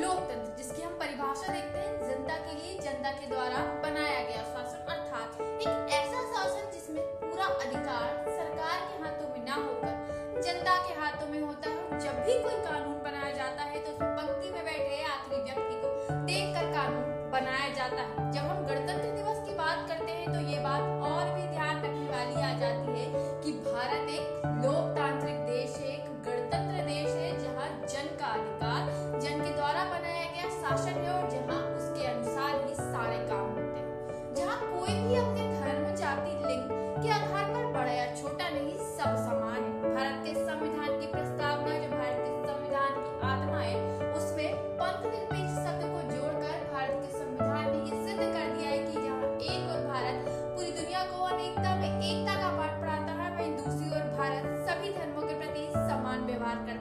लोकतंत्र, जिसकी हम परिभाषा देखते हैं, जनता के लिए, जनता के द्वारा बनाया गया शासन, अर्थात एक ऐसा शासन जिसमें पूरा अधिकार सरकार के हाथों में ना होकर जनता के हाथों में होता है। जब भी कोई कानून बनाया जाता है तो पंक्ति में बैठे आखिरी व्यक्ति को देख कर कानून बनाया जाता है। जब हम गणतंत्र व्यवहार कर